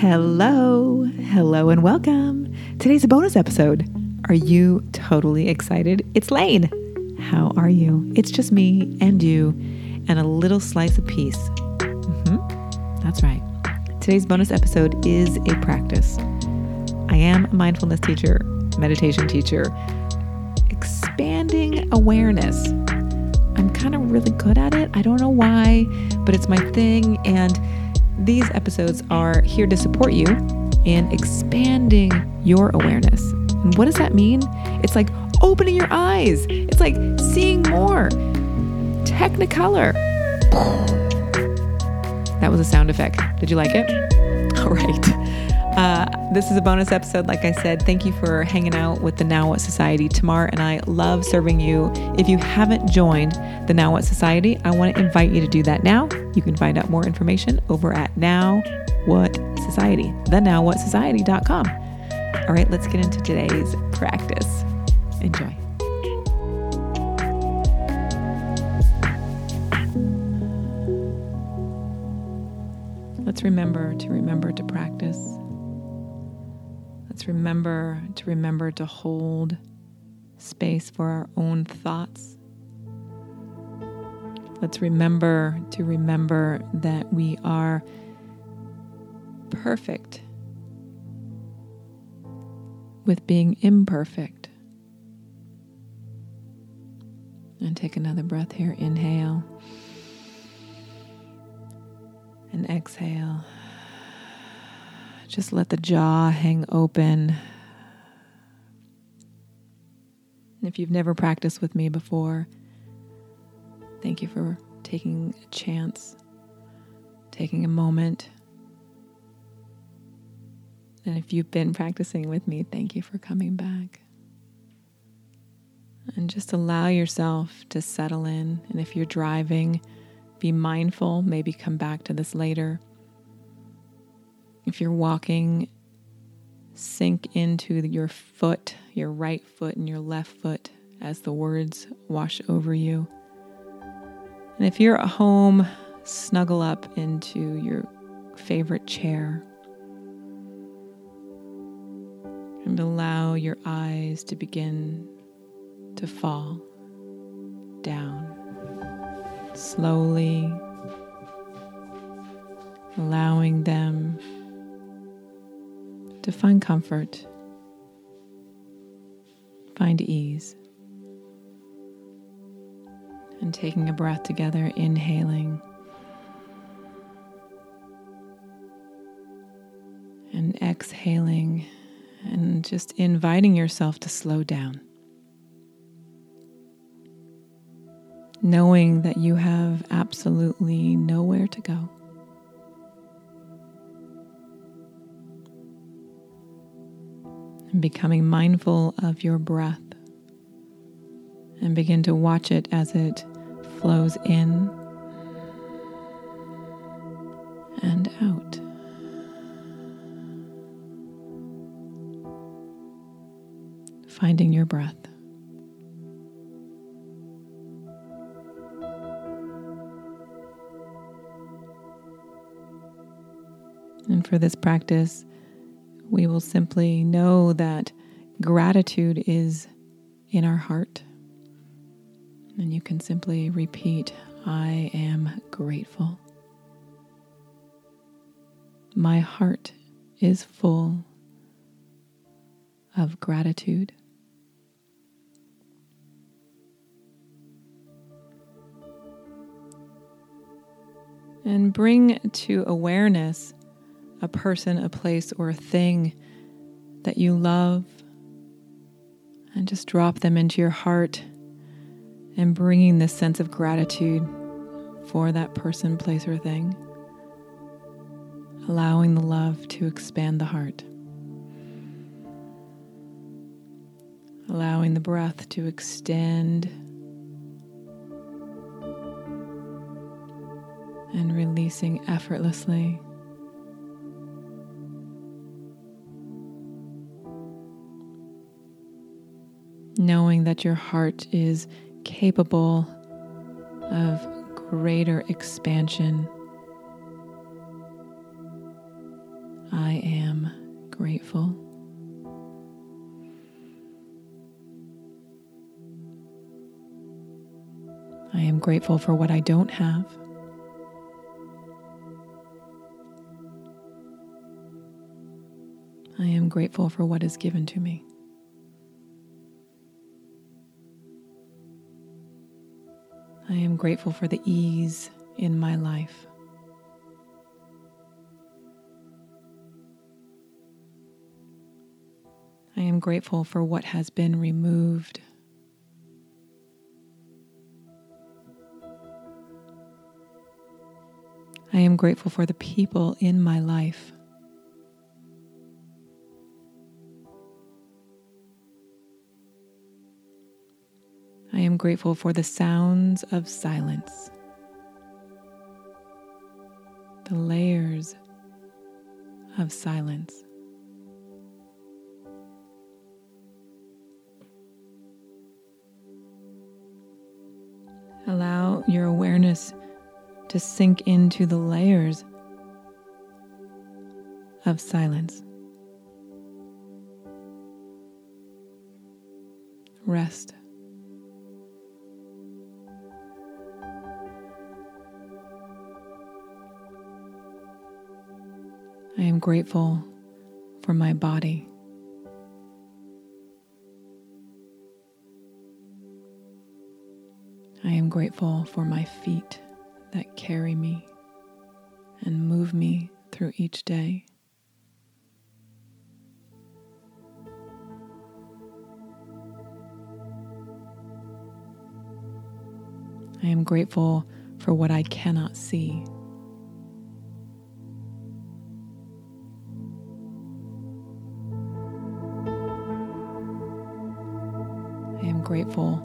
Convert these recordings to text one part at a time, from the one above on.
Hello, hello, and welcome. Today's a bonus episode. Are you totally excited? It's Lane. How are you? It's just me and you and a little slice of peace. Mm-hmm. That's right. Today's bonus episode is a practice. I am a mindfulness teacher, meditation teacher, expanding awareness. I'm kind of really good at it. I don't know why, but it's my thing. And these episodes are here to support you in expanding your awareness. And what does that mean? It's like opening your eyes, it's like seeing more. Technicolor. That was a sound effect. Did you like it? All right. Uh, this is a bonus episode, like I said. Thank you for hanging out with the Now What Society. Tamar and I love serving you. If you haven't joined the Now What Society, I want to invite you to do that now. You can find out more information over at Now What Society, the nowwhatsociety.com. All right, let's get into today's practice. Enjoy. Let's remember to remember to practice. Remember to remember to hold space for our own thoughts. Let's remember to remember that we are perfect with being imperfect. And take another breath here. Inhale and exhale. Just let the jaw hang open. If you've never practiced with me before, thank you for taking a chance, taking a moment. And if you've been practicing with me, thank you for coming back. And just allow yourself to settle in. And if you're driving, be mindful, maybe come back to this later. If you're walking, sink into your foot, your right foot and your left foot as the words wash over you. And if you're at home, snuggle up into your favorite chair and allow your eyes to begin to fall down slowly, allowing them to find comfort, find ease. And taking a breath together, inhaling and exhaling, and just inviting yourself to slow down. Knowing that you have absolutely nowhere to go. And becoming mindful of your breath and begin to watch it as it flows in and out. Finding your breath. And for this practice, we will simply know that gratitude is in our heart. And you can simply repeat, I am grateful. My heart is full of gratitude. And bring to awareness a person, a place, or a thing that you love, and just drop them into your heart and bringing this sense of gratitude for that person, place, or thing, allowing the love to expand the heart. Allowing the breath to extend and releasing effortlessly. Knowing that your heart is capable of greater expansion I am grateful. I am grateful for what I don't have. I am grateful for what is given to me. I am grateful for the ease in my life. I am grateful for what has been removed. I am grateful for the people in my life. I am grateful for the sounds of silence, the layers of silence. Allow your awareness to sink into the layers of silence. Rest. Am grateful for my body. I am grateful for my feet that carry me and move me through each day. I am grateful for what I cannot see. Grateful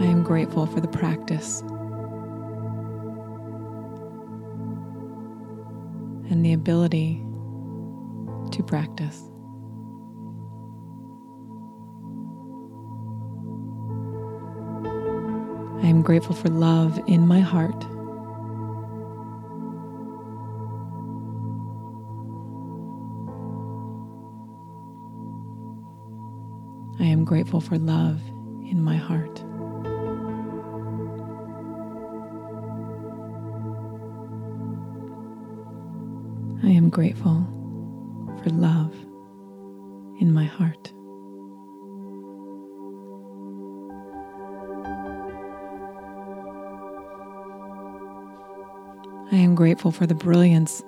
I am grateful for the practice and the ability to practice. I am grateful for love in my heart. I am grateful for love in my heart. I am grateful for love in my heart. I am grateful for the brilliance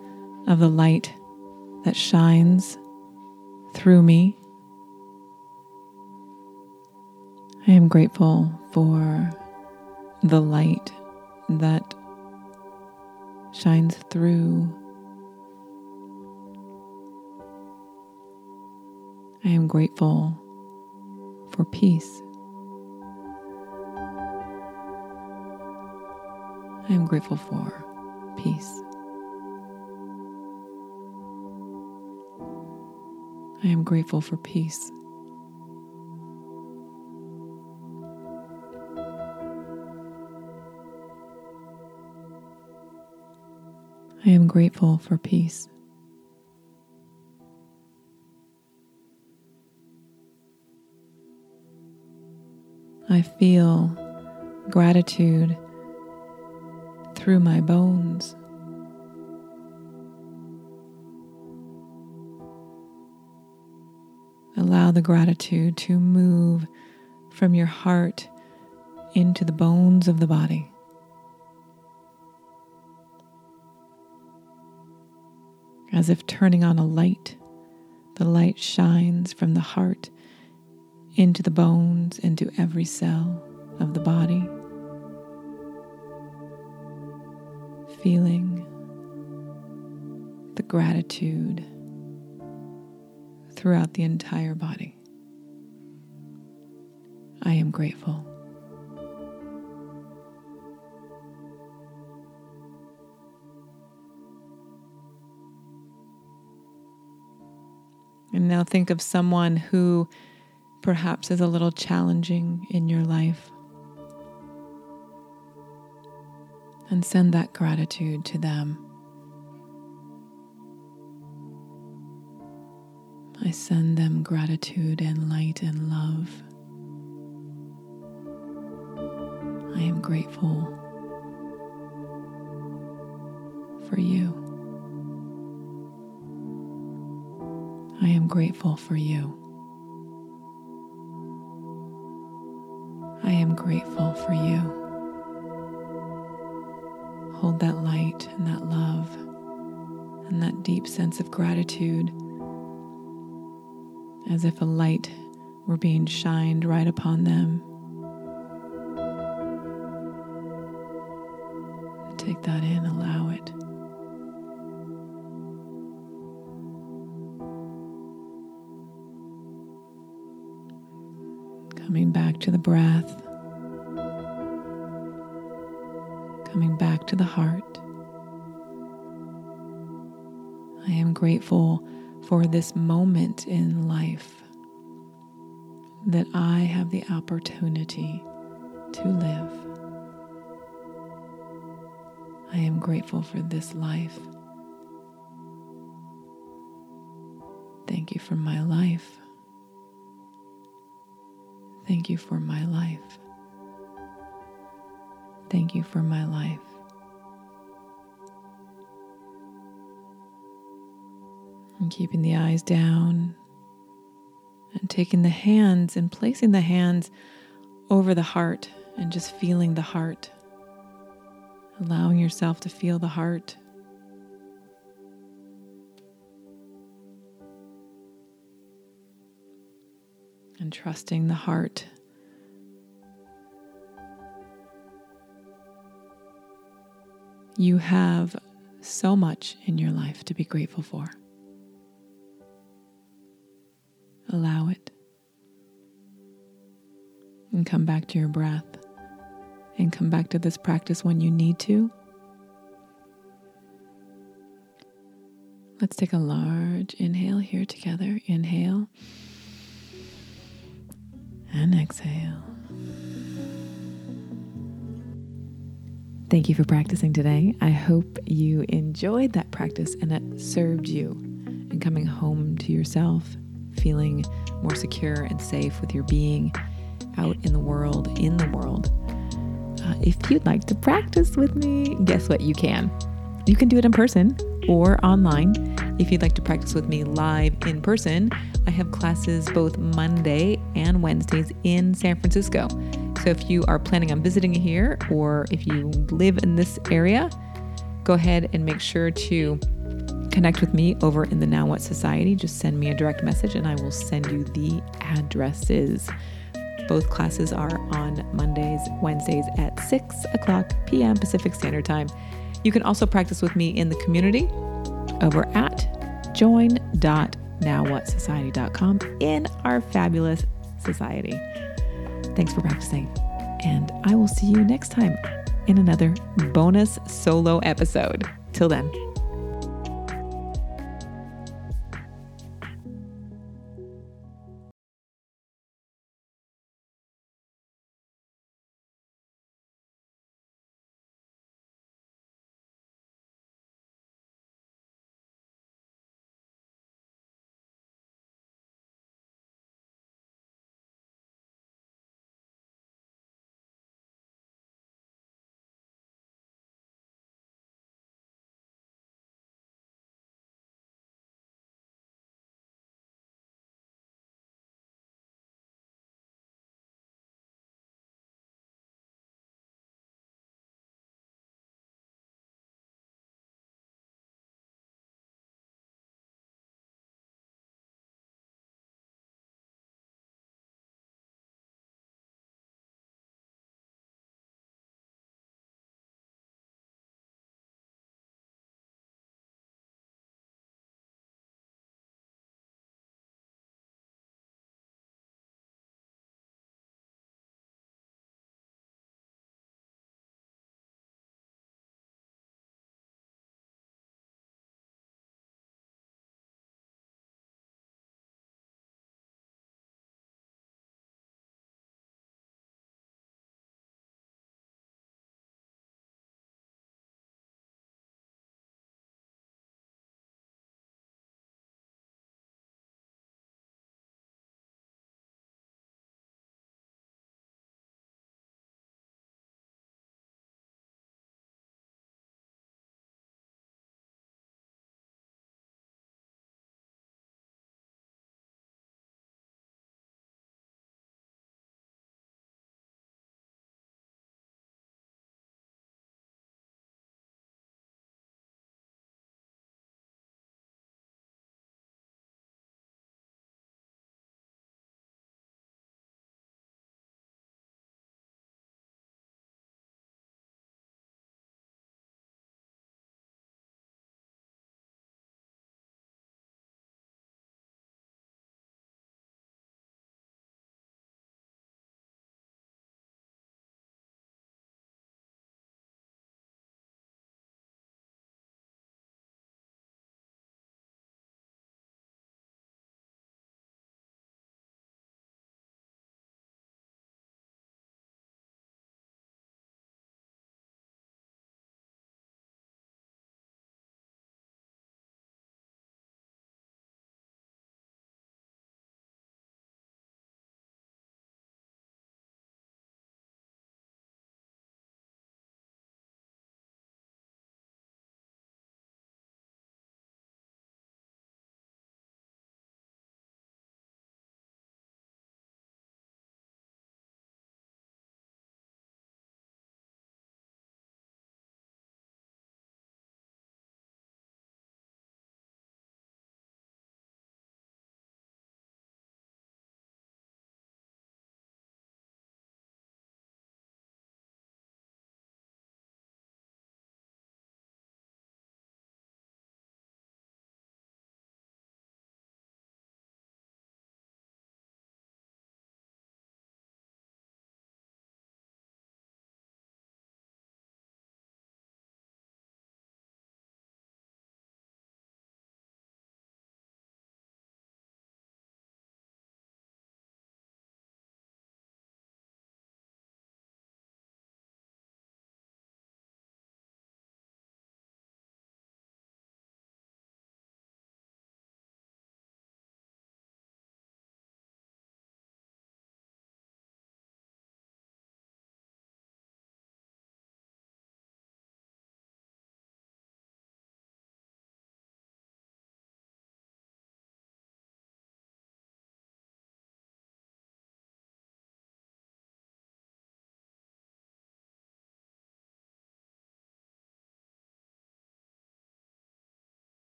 of the light that shines through me. I am grateful for the light that shines through. I am grateful for peace. I am grateful for peace. I am grateful for peace. I am grateful for peace. I feel gratitude through my bones. Allow the gratitude to move from your heart into the bones of the body. As if turning on a light, the light shines from the heart into the bones, into every cell of the body. Feeling the gratitude throughout the entire body. I am grateful. And now think of someone who perhaps is a little challenging in your life. And send that gratitude to them. I send them gratitude and light and love. I am grateful for you. I am grateful for you. I am grateful for you. Hold that light and that love and that deep sense of gratitude as if a light were being shined right upon them. Take that in, allow it. Coming back to the breath, coming back to the heart. I am grateful for this moment in life that I have the opportunity to live. I am grateful for this life. Thank you for my life. Thank you for my life. Thank you for my life. And keeping the eyes down and taking the hands and placing the hands over the heart and just feeling the heart. Allowing yourself to feel the heart. And trusting the heart. You have so much in your life to be grateful for. Allow it. And come back to your breath. And come back to this practice when you need to. Let's take a large inhale here together. Inhale and exhale. Thank you for practicing today. I hope you enjoyed that practice and it served you in coming home to yourself feeling more secure and safe with your being out in the world, in the world. Uh, if you'd like to practice with me, guess what? You can. You can do it in person or online. If you'd like to practice with me live in person, I have classes both Monday and Wednesdays in San Francisco. So if you are planning on visiting here or if you live in this area, go ahead and make sure to connect with me over in the Now What Society, just send me a direct message and I will send you the addresses. Both classes are on Mondays, Wednesdays at 6 o'clock p.m. Pacific Standard Time. You can also practice with me in the community over at join.nowwhatsociety.com in our fabulous society. Thanks for practicing, and I will see you next time in another bonus solo episode. Till then.